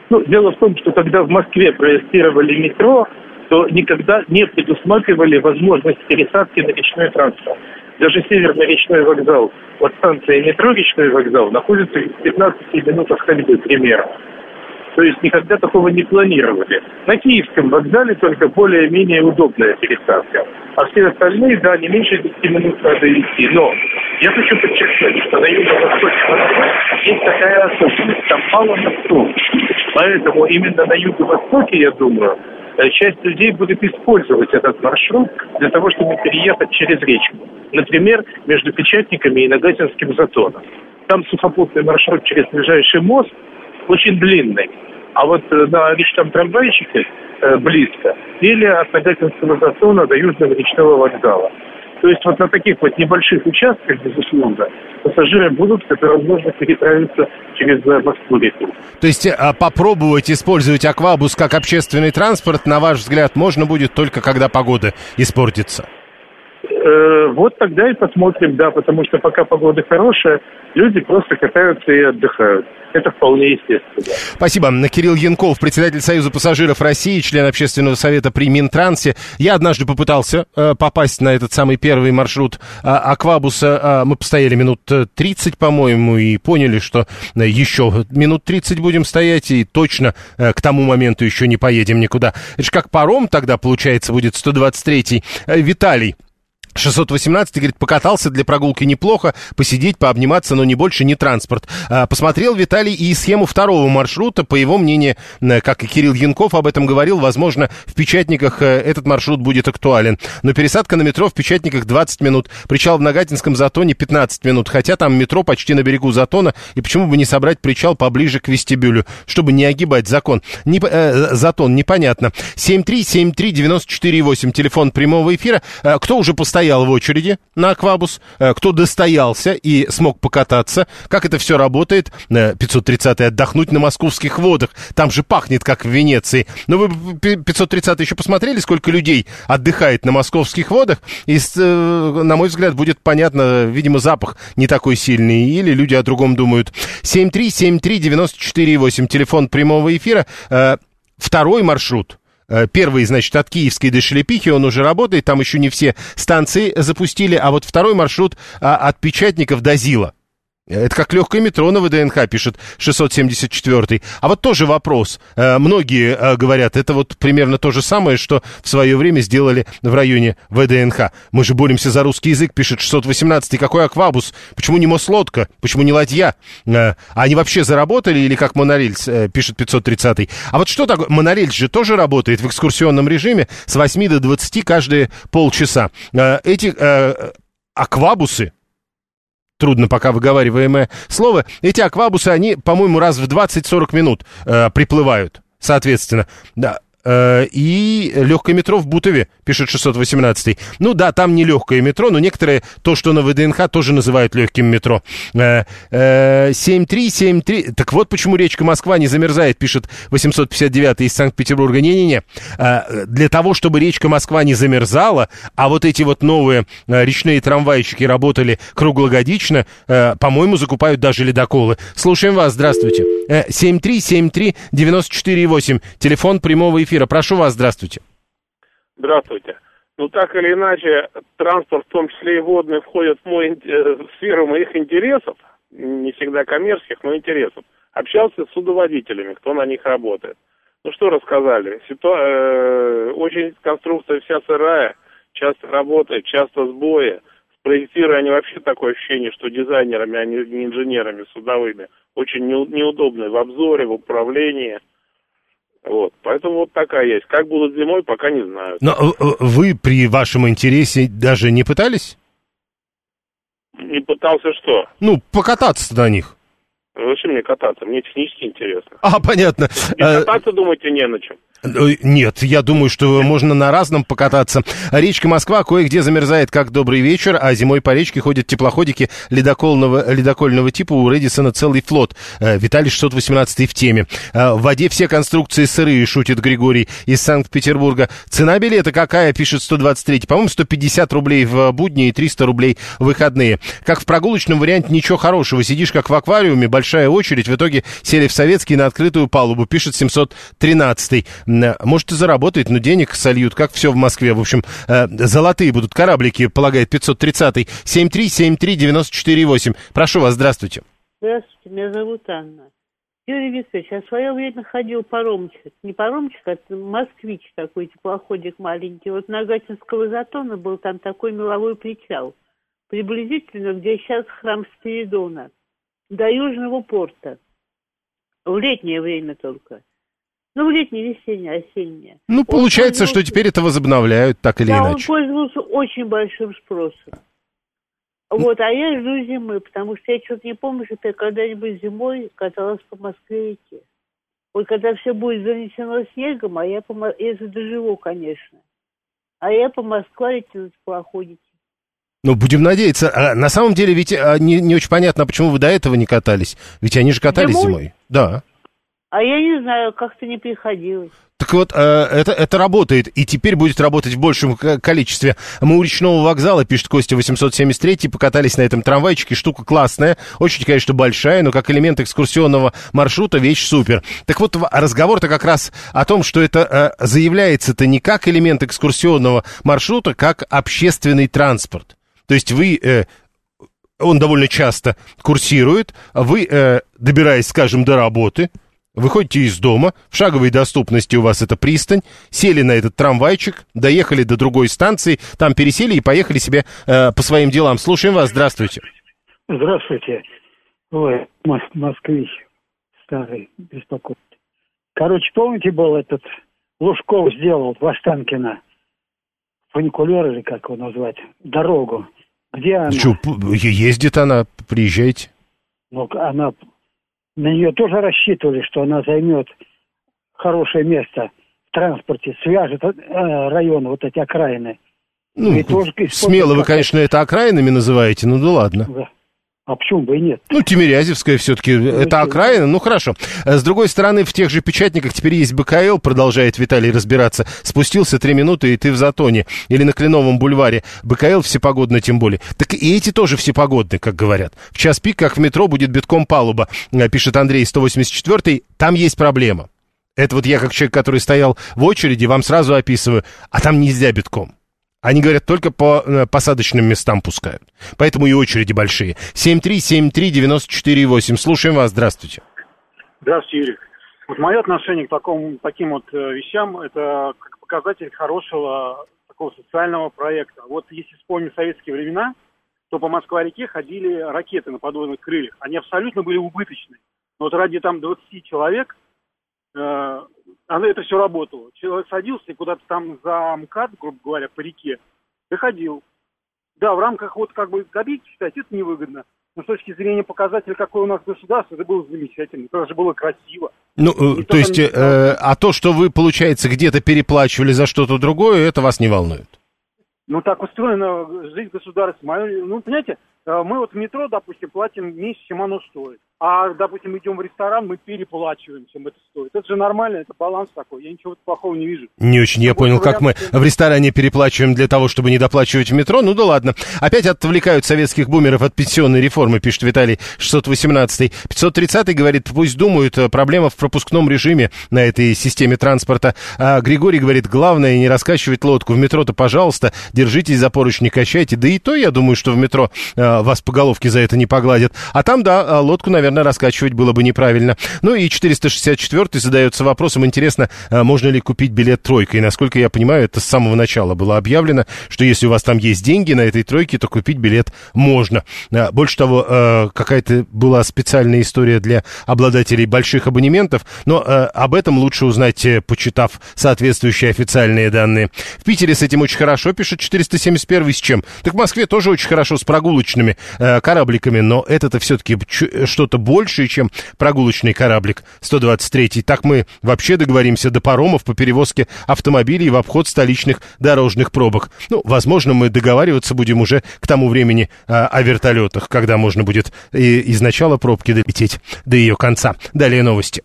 [SPEAKER 8] Ну, дело в том, что когда в Москве проектировали метро, то никогда не предусматривали возможность пересадки на речной транспорт. Даже северный речной вокзал от станции метро речной вокзал находится в 15 минутах ходьбы примерно. То есть никогда такого не планировали. На Киевском вокзале только более-менее удобная пересадка. А все остальные, да, не меньше 10 минут надо идти. Но я хочу подчеркнуть, что на юго-востоке Москвы есть такая особенность, там мало мостов. Поэтому именно на юго-востоке, я думаю, часть людей будет использовать этот маршрут для того, чтобы переехать через речку. Например, между Печатниками и Нагатинским затоном. Там сухопутный маршрут через ближайший мост очень длинный. А вот э, на речном трамвайчике э, близко или от Нагатинского затона до Южного речного вокзала. То есть вот на таких вот небольших участках, безусловно, пассажиры будут, которые возможно переправиться через э, Москву-реку.
[SPEAKER 1] То есть а, попробовать использовать аквабус как общественный транспорт, на ваш взгляд, можно будет только когда погода испортится?
[SPEAKER 8] Э, вот тогда и посмотрим, да, потому что пока погода хорошая, люди просто катаются и отдыхают. Это вполне естественно.
[SPEAKER 1] Спасибо. Кирилл Янков, председатель Союза пассажиров России, член общественного совета при Минтрансе. Я однажды попытался э, попасть на этот самый первый маршрут э, Аквабуса. Э, мы постояли минут 30, по-моему, и поняли, что э, еще минут 30 будем стоять, и точно э, к тому моменту еще не поедем никуда. Это же как паром тогда, получается, будет 123-й. Э, Виталий 618 говорит, покатался для прогулки неплохо, посидеть, пообниматься, но не больше, не транспорт. А, посмотрел Виталий и схему второго маршрута, по его мнению, э, как и Кирилл Янков об этом говорил, возможно, в Печатниках э, этот маршрут будет актуален. Но пересадка на метро в Печатниках 20 минут, причал в Нагатинском затоне 15 минут, хотя там метро почти на берегу затона, и почему бы не собрать причал поближе к вестибюлю, чтобы не огибать закон. Не, э, затон, непонятно. 7373948, телефон прямого эфира. Э, кто уже постоянно стоял в очереди на аквабус, э, кто достоялся и смог покататься, как это все работает. 530-й э, отдохнуть на московских водах. Там же пахнет, как в Венеции. Но вы 530 еще посмотрели, сколько людей отдыхает на московских водах? И, э, на мой взгляд, будет понятно, видимо, запах не такой сильный. Или люди о другом думают. 7373948, телефон прямого эфира. Второй маршрут первый, значит, от Киевской до Шелепихи, он уже работает, там еще не все станции запустили, а вот второй маршрут а, от Печатников до Зила. Это как легкое метро на ВДНХ, пишет 674. А вот тоже вопрос. Э, многие э, говорят, это вот примерно то же самое, что в свое время сделали в районе ВДНХ. Мы же боремся за русский язык, пишет 618. Какой аквабус? Почему не мослодка? Почему не ладья? Э, они вообще заработали или как монорельс, пишет 530. А вот что такое? Монорельс же тоже работает в экскурсионном режиме с 8 до 20 каждые полчаса. Эти аквабусы, трудно пока выговариваемое слово, эти аквабусы, они, по-моему, раз в 20-40 минут э, приплывают, соответственно. Да, и легкое метро в Бутове, пишет 618. Ну да, там не легкое метро, но некоторые то, что на ВДНХ, тоже называют легким метро. 7373. Э, э, так вот почему речка Москва не замерзает, пишет 859 из Санкт-Петербурга. Не-не-не. Для того, чтобы речка Москва не замерзала, а вот эти вот новые речные трамвайчики работали круглогодично, по-моему, закупают даже ледоколы. Слушаем вас, здравствуйте. 7373948, телефон прямого эфира эфира. Прошу вас, здравствуйте.
[SPEAKER 9] Здравствуйте. Ну, так или иначе, транспорт, в том числе и водный, входит в, мой, э, в сферу моих интересов, не всегда коммерческих, но интересов. Общался с судоводителями, кто на них работает. Ну, что рассказали? Ситуа... Э, очень конструкция вся сырая, часто работает, часто сбои. Проектируя они вообще такое ощущение, что дизайнерами, а не инженерами судовыми. Очень неудобные в обзоре, в управлении – вот, поэтому вот такая есть. Как будут зимой, пока не знаю.
[SPEAKER 1] Но э, вы при вашем интересе даже не пытались?
[SPEAKER 9] Не пытался что?
[SPEAKER 1] Ну, покататься на них.
[SPEAKER 9] Зачем мне кататься? Мне технически интересно.
[SPEAKER 1] А, понятно.
[SPEAKER 9] И кататься, думаете, не на чем.
[SPEAKER 1] Э, нет, я думаю, что можно на разном покататься. Речка Москва кое-где замерзает, как добрый вечер, а зимой по речке ходят теплоходики ледокольного, ледокольного типа. У Редисона целый флот. Э, Виталий 618 в теме. Э, в воде все конструкции сырые, шутит Григорий из Санкт-Петербурга. Цена билета какая, пишет 123. По-моему, 150 рублей в будни и 300 рублей в выходные. Как в прогулочном варианте ничего хорошего. Сидишь как в аквариуме, большая очередь. В итоге сели в советский на открытую палубу, пишет 713. Может, и заработает, но денег сольют, как все в Москве. В общем, э, золотые будут кораблики, полагает 530-й. 7373948. Прошу вас, здравствуйте.
[SPEAKER 10] Здравствуйте, меня зовут Анна. Юрий Викторович, я в свое время ходил паромчик. Не паромчик, а москвич такой, теплоходик маленький. Вот на Гатинского затона был там такой меловой причал. приблизительно, где сейчас храм Спиридона, до Южного порта. В летнее время только. Ну, летнее, весеннее, осеннее.
[SPEAKER 1] Ну, получается, что теперь это возобновляют, так или
[SPEAKER 10] да,
[SPEAKER 1] иначе.
[SPEAKER 10] он пользовался очень большим спросом. Вот, а я жду зимы, потому что я что-то не помню, что я когда-нибудь зимой каталась по Москве-реке. Вот когда все будет занесено снегом, а я по если доживу, конечно. А я по Москве-реке на пароходике.
[SPEAKER 1] Ну, будем надеяться. А на самом деле, ведь а, не, не очень понятно, почему вы до этого не катались. Ведь они же катались
[SPEAKER 10] Зимой?
[SPEAKER 1] зимой. Да.
[SPEAKER 10] А я не знаю, как-то не приходилось.
[SPEAKER 1] Так вот, э, это, это работает, и теперь будет работать в большем количестве. Мы у речного вокзала, пишет Костя 873, покатались на этом трамвайчике, штука классная, очень, конечно, большая, но как элемент экскурсионного маршрута вещь супер. Так вот, разговор-то как раз о том, что это э, заявляется-то не как элемент экскурсионного маршрута, как общественный транспорт. То есть вы... э, он довольно часто курсирует, а вы, добираясь, скажем, до работы, Выходите из дома, в шаговой доступности у вас это пристань, сели на этот трамвайчик, доехали до другой станции, там пересели и поехали себе э, по своим делам. Слушаем вас, здравствуйте.
[SPEAKER 11] Здравствуйте. Ой, мос- москвич старый, беспокоит. Короче, помните, был этот Лужков сделал в Останкино фуникулер или как его назвать, дорогу. Где она?
[SPEAKER 1] Что, ездит она, приезжайте.
[SPEAKER 11] Ну, она, на нее тоже рассчитывали, что она займет хорошее место в транспорте, свяжет э, районы, вот эти окраины.
[SPEAKER 1] Ну,
[SPEAKER 11] И тоже используют
[SPEAKER 1] смело вы, конечно, это окраинами называете, ну да ладно.
[SPEAKER 11] Да. А почему бы и нет?
[SPEAKER 1] Ну, Тимирязевская все-таки, это окраина, ну хорошо. Э, С другой стороны, в тех же печатниках теперь есть БКЛ, продолжает Виталий разбираться. Спустился три минуты, и ты в Затоне. Или на Кленовом бульваре. БКЛ всепогодно тем более. Так и эти тоже всепогодны, как говорят. В час пик, как в метро, будет битком палуба, э, пишет Андрей 184 Там есть проблема. Это вот я, как человек, который стоял в очереди, вам сразу описываю. А там нельзя битком. Они говорят, только по э, посадочным местам пускают. Поэтому и очереди большие. 7373948. Слушаем вас. Здравствуйте.
[SPEAKER 12] Здравствуйте, Юрий. Вот мое отношение к такому, таким вот э, вещам, это как показатель хорошего такого социального проекта. Вот если вспомнить советские времена, то по Москва-реке ходили ракеты на подводных крыльях. Они абсолютно были убыточны. Но вот ради там 20 человек э, оно, это все работало. Человек садился и куда-то там за МКАД, грубо говоря, по реке, доходил. Да, в рамках вот как бы копейки считать, это невыгодно. Но с точки зрения показателя, какое у нас государство, это было замечательно. Это же было красиво.
[SPEAKER 1] Ну, э,
[SPEAKER 12] Никто
[SPEAKER 1] то есть,
[SPEAKER 12] не
[SPEAKER 1] э, а то, что вы, получается, где-то переплачивали за что-то другое, это вас не волнует?
[SPEAKER 12] Ну, так устроена жизнь государства. Ну, понимаете, э, мы вот в метро, допустим, платим меньше, чем оно стоит. А, допустим, идем в ресторан, мы переплачиваем, чем это стоит. Это же нормально, это баланс такой. Я ничего плохого не вижу.
[SPEAKER 1] Не очень я
[SPEAKER 12] Вот
[SPEAKER 1] понял, как мы
[SPEAKER 12] вариант-
[SPEAKER 1] в ресторане переплачиваем для того, чтобы не доплачивать в метро. Ну да ладно. Опять отвлекают советских бумеров от пенсионной реформы, пишет Виталий 618. 530 говорит, пусть думают, э, проблема в пропускном режиме на этой системе транспорта. А Григорий говорит, главное не раскачивать лодку. В метро-то, пожалуйста, держитесь за поручни, качайте. Да и то, я думаю, что в метро э, вас по головке за это не погладят. А там, да, э, лодку, наверное, раскачивать было бы неправильно. Ну и 464 задается вопросом, интересно, э, можно ли купить билет тройкой. Насколько я понимаю, это с самого начала было объявлено, что если у вас там есть деньги на этой тройке, то купить билет можно. Э, Больше того, э, какая-то была специальная история для обладателей больших абонементов, но об этом лучше узнать, э, почитав соответствующие официальные данные. В Питере с этим очень хорошо, пишет 471 с чем? Так в Москве тоже очень хорошо с прогулочными э, корабликами, но это-то все-таки что-то большее, чем прогулочный кораблик 123. Так мы вообще договоримся до паромов по перевозке автомобилей в обход столичных дорожных пробок. Ну, возможно, мы договариваться будем уже к тому времени э, о вертолетах, когда можно будет и из начала пробки долететь до ее конца. Далее новости.